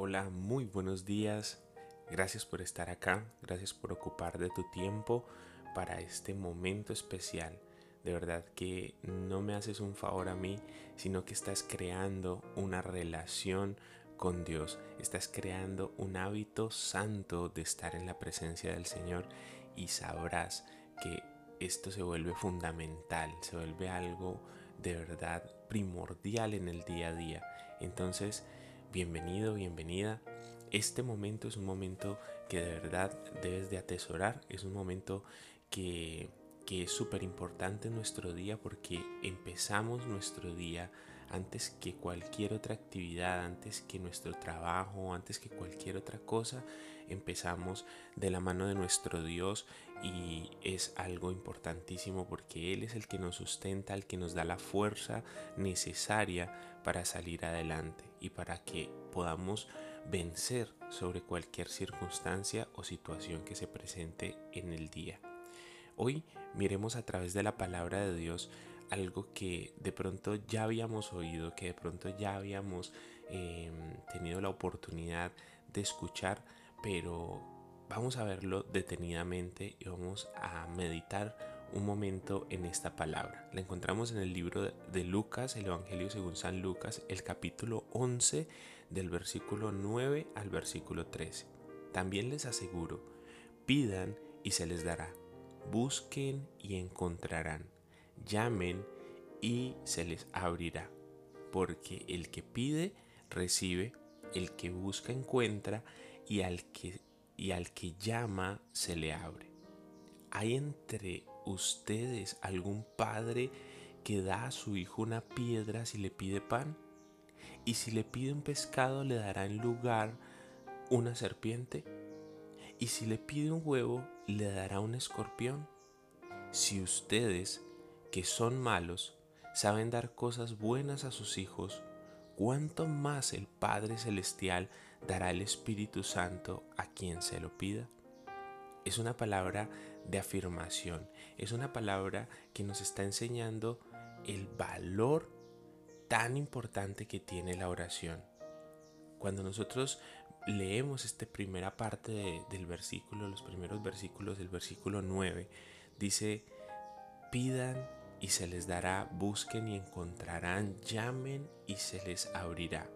Hola, muy buenos días. Gracias por estar acá, gracias por ocupar de tu tiempo para este momento especial. De verdad que no me haces un favor a mí, sino que estás creando una relación con Dios. Estás creando un hábito santo de estar en la presencia del Señor y sabrás que esto se vuelve fundamental, se vuelve algo de verdad primordial en el día a día. Entonces, bienvenido, bienvenida. Este momento es un momento que de verdad debes de atesorar, es un momento que, que es súper importante en nuestro día porque empezamos nuestro día antes que cualquier otra actividad, antes que nuestro trabajo, antes que cualquier otra cosa, empezamos de la mano de nuestro Dios y es algo importantísimo porque Él es el que nos sustenta, el que nos da la fuerza necesaria para salir adelante y para que podamos vencer sobre cualquier circunstancia o situación que se presente en el día. Hoy miremos a través de la palabra de Dios algo que de pronto ya habíamos oído, que de pronto ya habíamos em, tenido la oportunidad de escuchar, pero vamos a verlo detenidamente y vamos a meditar un momento en esta palabra. La encontramos en el libro de Lucas, el Evangelio según San Lucas, el capítulo 11 del versículo 9 al versículo 13. También les aseguro, pidan y se les dará, busquen y encontrarán llamen y se les abrirá, porque el que pide, recibe, el que busca, encuentra, y al que, y al que llama, se le abre. ¿Hay entre ustedes algún padre que da a su hijo una piedra si le pide pan? ¿Y si le pide un pescado le dará en lugar una serpiente? ¿Y si le pide un huevo le dará un escorpión? Si ustedes, que son malos saben dar cosas buenas a sus hijos, ¿cuánto más el Padre Celestial dará el Espíritu Santo a quien se lo pida? Es una palabra de afirmación, es una palabra que nos está enseñando el valor tan importante que tiene la oración. Cuando nosotros leemos esta primera parte del versículo, los primeros versículos del versículo 9, dice, pidan y se les dará, busquen y encontrarán, llamen y se les abrirá.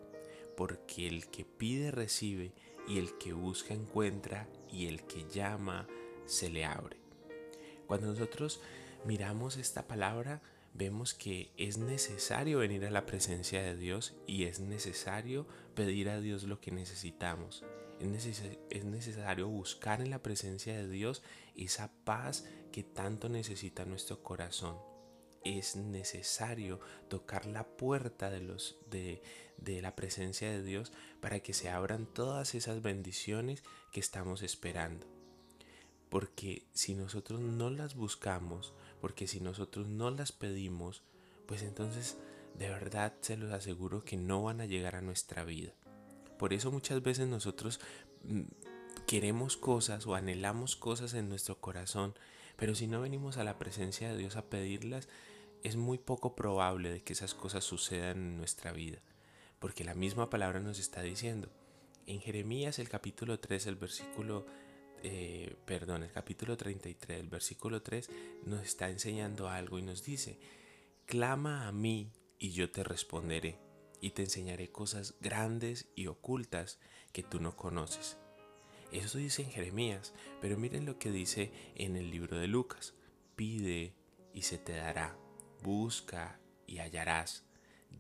Porque el que pide recibe, y el que busca encuentra, y el que llama se le abre. Cuando nosotros miramos esta palabra, vemos que es necesario venir a la presencia de Dios y es necesario pedir a Dios lo que necesitamos. Es, necesario buscar en la presencia de Dios esa paz que tanto necesita nuestro corazón es necesario tocar la puerta de, la presencia de Dios para que se abran todas esas bendiciones que estamos esperando. Porque si nosotros no las buscamos, porque si nosotros no las pedimos, pues entonces de verdad se los aseguro que no van a llegar a nuestra vida. Por eso muchas veces nosotros mm, queremos cosas o anhelamos cosas en nuestro corazón, pero si no venimos a la presencia de Dios a pedirlas, es muy poco probable de que esas cosas sucedan en nuestra vida, porque la misma palabra nos está diciendo. En Jeremías el capítulo 3, el versículo, eh, perdón, el capítulo 33, el versículo 3 nos está enseñando algo y nos dice, clama a mí y yo te responderé y te enseñaré cosas grandes y ocultas que tú no conoces. Eso dice en Jeremías, pero miren lo que dice en el libro de Lucas. Pide y se te dará busca y hallarás,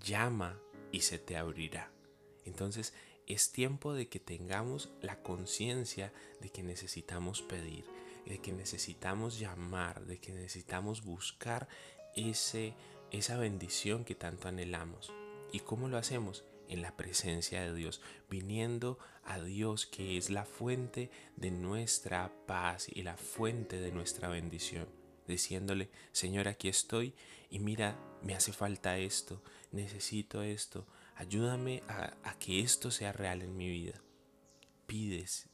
llama y se te abrirá. Entonces es tiempo de que tengamos la conciencia de que necesitamos pedir, de que necesitamos llamar, de que necesitamos buscar ese, esa bendición que tanto anhelamos. ¿Y cómo lo hacemos? En la presencia de Dios, viniendo a Dios que es la fuente de nuestra paz y la fuente de nuestra bendición diciéndole, Señor, aquí estoy y mira, me hace falta esto, necesito esto, ayúdame a, que esto sea real en mi vida. Pides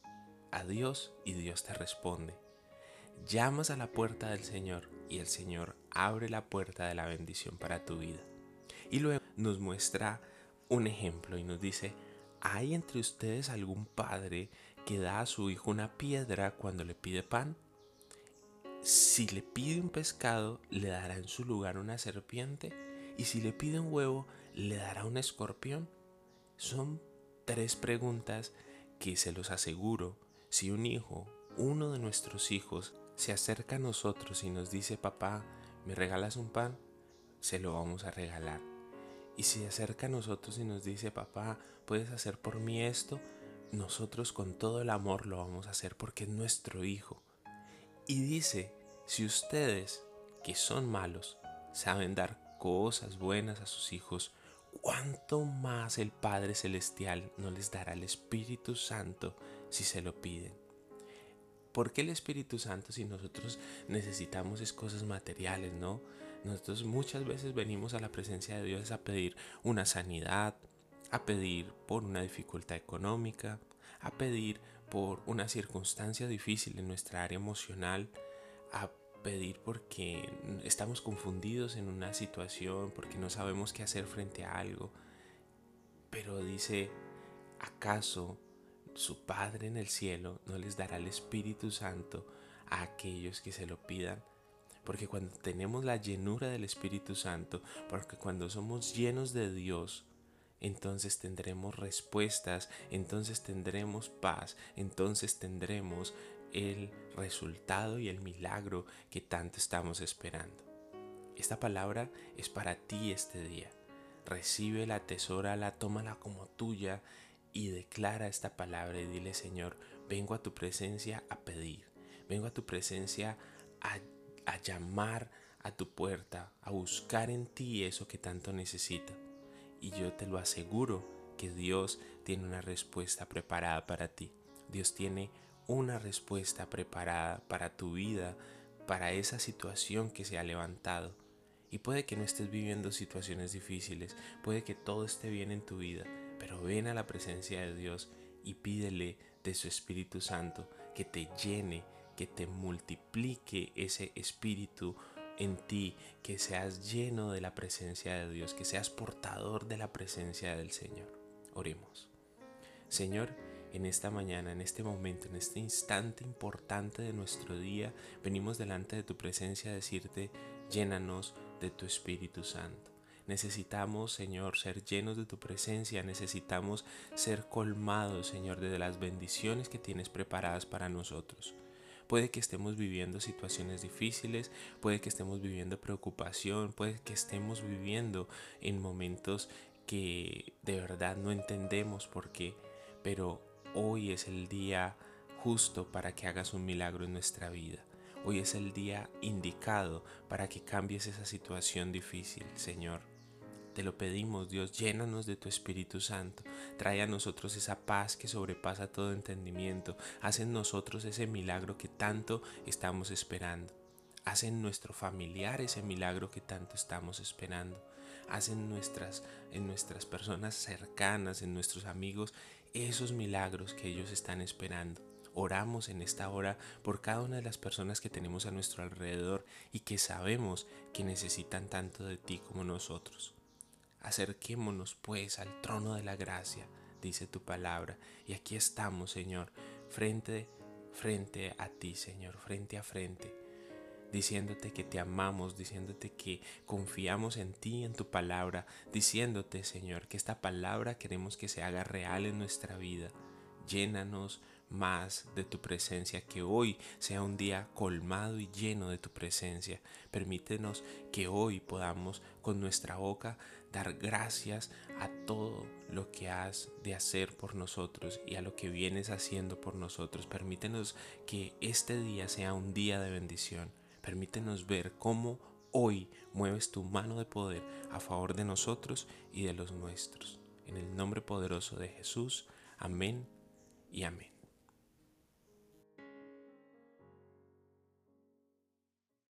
a Dios y Dios te responde. Llamas a la puerta del Señor y el Señor abre la puerta de la bendición para tu vida. Y luego nos muestra un ejemplo y nos dice, ¿Hay entre ustedes algún padre que da a su hijo una piedra cuando le pide pan? Si le pide un pescado, le dará en su lugar una serpiente, y si le pide un huevo, le dará un escorpión. Son tres preguntas que se los aseguro, si un hijo, uno de nuestros hijos, se acerca a nosotros y nos dice, papá, ¿me regalas un pan? Se lo vamos a regalar. Y si se acerca a nosotros y nos dice, papá, ¿puedes hacer por mí esto? Nosotros con todo el amor lo vamos a hacer porque es nuestro hijo. Y dice, si ustedes, que son malos, saben dar cosas buenas a sus hijos, ¿cuánto más el Padre Celestial no les dará el Espíritu Santo si se lo piden? ¿Por qué el Espíritu Santo si nosotros necesitamos es cosas materiales, no? Nosotros muchas veces venimos a la presencia de Dios a pedir una sanidad, a pedir por una dificultad económica, a pedir por una circunstancia difícil en nuestra área emocional, a pedir porque estamos confundidos en una situación, porque no sabemos qué hacer frente a algo. Pero dice, ¿acaso su Padre en el cielo no les dará el Espíritu Santo a aquellos que se lo pidan? Porque cuando tenemos la llenura del Espíritu Santo, porque cuando somos llenos de Dios, entonces tendremos respuestas, entonces tendremos paz, entonces tendremos el resultado y el milagro que tanto estamos esperando. Esta palabra es para ti este día. Recibe la tesora, tómala como tuya y declara esta palabra y dile Señor, vengo a tu presencia a pedir, vengo a tu presencia a a llamar a tu puerta, a buscar en ti eso que tanto necesita. Y yo te lo aseguro que Dios tiene una respuesta preparada para ti. Dios tiene una respuesta preparada para tu vida, para esa situación que se ha levantado. Y puede que no estés viviendo situaciones difíciles, puede que todo esté bien en tu vida, pero ven a la presencia de Dios y pídele de su Espíritu Santo que te llene, que te multiplique ese espíritu en ti, que seas lleno de la presencia de Dios, que seas portador de la presencia del Señor. Oremos. Señor, en esta mañana, en este momento, en este instante importante de nuestro día, venimos delante de tu presencia a decirte, llénanos de tu Espíritu Santo. Necesitamos, Señor, ser llenos de tu presencia, necesitamos ser colmados, Señor, de las bendiciones que tienes preparadas para nosotros. Puede que estemos viviendo situaciones difíciles, puede que estemos viviendo preocupación, puede que estemos viviendo en momentos que de verdad no entendemos por qué, pero hoy es el día justo para que hagas un milagro en nuestra vida. Hoy es el día indicado para que cambies esa situación difícil, Señor. Te lo pedimos, Dios, llénanos de tu Espíritu Santo. Trae a nosotros esa paz que sobrepasa todo entendimiento. Haz en nosotros ese milagro que tanto estamos esperando. Haz en nuestro familiar ese milagro que tanto estamos esperando. Haz en nuestras, en nuestras personas cercanas, en nuestros amigos, esos milagros que ellos están esperando. Oramos en esta hora por cada una de las personas que tenemos a nuestro alrededor y que sabemos que necesitan tanto de ti como nosotros. Acerquémonos pues al trono de la gracia, dice tu palabra, y aquí estamos, Señor, frente frente a ti, Señor, frente a frente, diciéndote que te amamos, diciéndote que confiamos en ti, en tu palabra, diciéndote, Señor, que esta palabra queremos que se haga real en nuestra vida. Llénanos más de tu presencia, que hoy sea un día colmado y lleno de tu presencia. Permítenos que hoy podamos con nuestra boca dar gracias a todo lo que has de hacer por nosotros y a lo que vienes haciendo por nosotros. Permítenos que este día sea un día de bendición. Permítenos ver cómo hoy mueves tu mano de poder a favor de nosotros y de los nuestros. En el nombre poderoso de Jesús. Amén y amén.